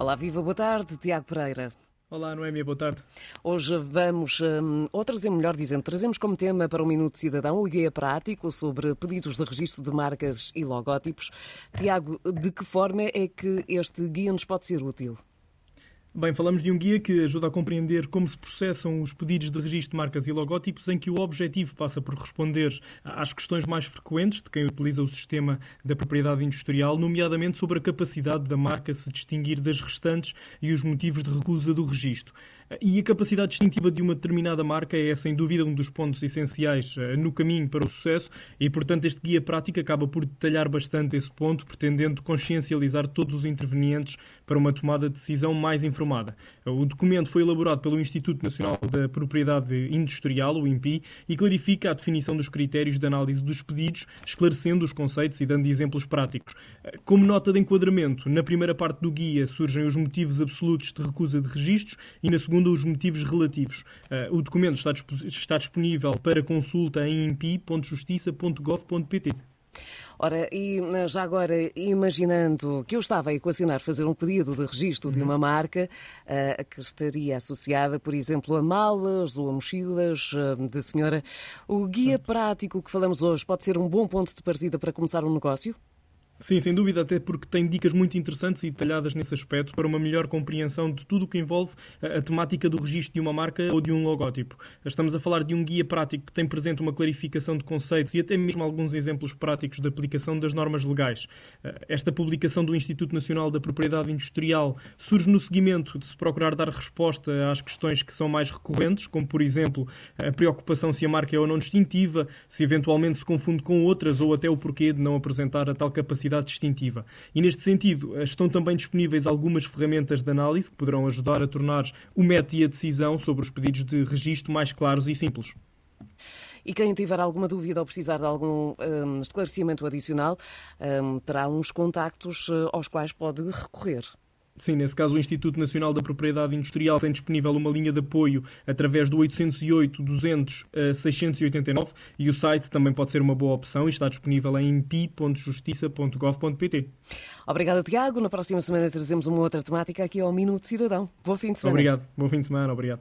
Olá, viva, boa tarde, Tiago Pereira. Olá, Noémia, boa tarde. Hoje vamos, um, ou trazemos, melhor dizendo, trazemos como tema para o Minuto Cidadão o guia prático sobre pedidos de registro de marcas e logótipos. Tiago, de que forma é que este guia nos pode ser útil? Bem, falamos de um guia que ajuda a compreender como se processam os pedidos de registro de marcas e logótipos, em que o objetivo passa por responder às questões mais frequentes de quem utiliza o sistema da propriedade industrial, nomeadamente sobre a capacidade da marca se distinguir das restantes e os motivos de recusa do registro. E a capacidade distintiva de uma determinada marca é, sem dúvida, um dos pontos essenciais eh, no caminho para o sucesso e, portanto, este guia prático acaba por detalhar bastante esse ponto, pretendendo consciencializar todos os intervenientes para uma tomada de decisão mais informada. O documento foi elaborado pelo Instituto Nacional da Propriedade Industrial, o INPI, e clarifica a definição dos critérios de análise dos pedidos, esclarecendo os conceitos e dando exemplos práticos. Eh, como nota de enquadramento, na primeira parte do guia surgem os motivos absolutos de recusa de registros e na segunda segundo os motivos relativos. Uh, o documento está, está disponível para consulta em impi.justiça.gov.pt. Ora, e eh, já agora, imaginando que eu estava a equacionar fazer um pedido de registro uhum. de uma marca uh, que estaria associada, por exemplo, a malas ou a mochilas uh, de senhora, o guia prático que falamos hoje pode ser um bom ponto de partida para começar um negócio? Sim, sem dúvida, até porque tem dicas muito interessantes e detalhadas nesse aspecto para uma melhor compreensão de tudo o que envolve a, temática do registro de uma marca ou de um logótipo. Estamos a falar de um guia prático que tem presente uma clarificação de conceitos e até mesmo alguns exemplos práticos de aplicação das normas legais. Eh, esta publicação do Instituto Nacional da Propriedade Industrial surge no seguimento de se procurar dar resposta às questões que são mais recorrentes, como, por exemplo, a preocupação se a marca é ou não distintiva, se eventualmente se confunde com outras ou até o porquê de não apresentar a tal capacidade identidade distintiva. E neste sentido, eh, estão também disponíveis algumas ferramentas de análise que poderão ajudar a tornar o método e a decisão sobre os pedidos de registro mais claros e simples. E quem tiver alguma dúvida ou precisar de algum um, esclarecimento adicional, um, terá uns contactos uh, aos quais pode recorrer. Sim, nesse caso o Instituto Nacional da Propriedade Industrial tem disponível uma linha de apoio através do 808 200 689 e o site também pode ser uma boa opção e está disponível em pi.justiça.gov.pt. Obrigada, Tiago. Na próxima semana trazemos uma outra temática aqui ao Minuto Cidadão. Bom fim de semana. Obrigado. Bom fim de semana. Obrigado.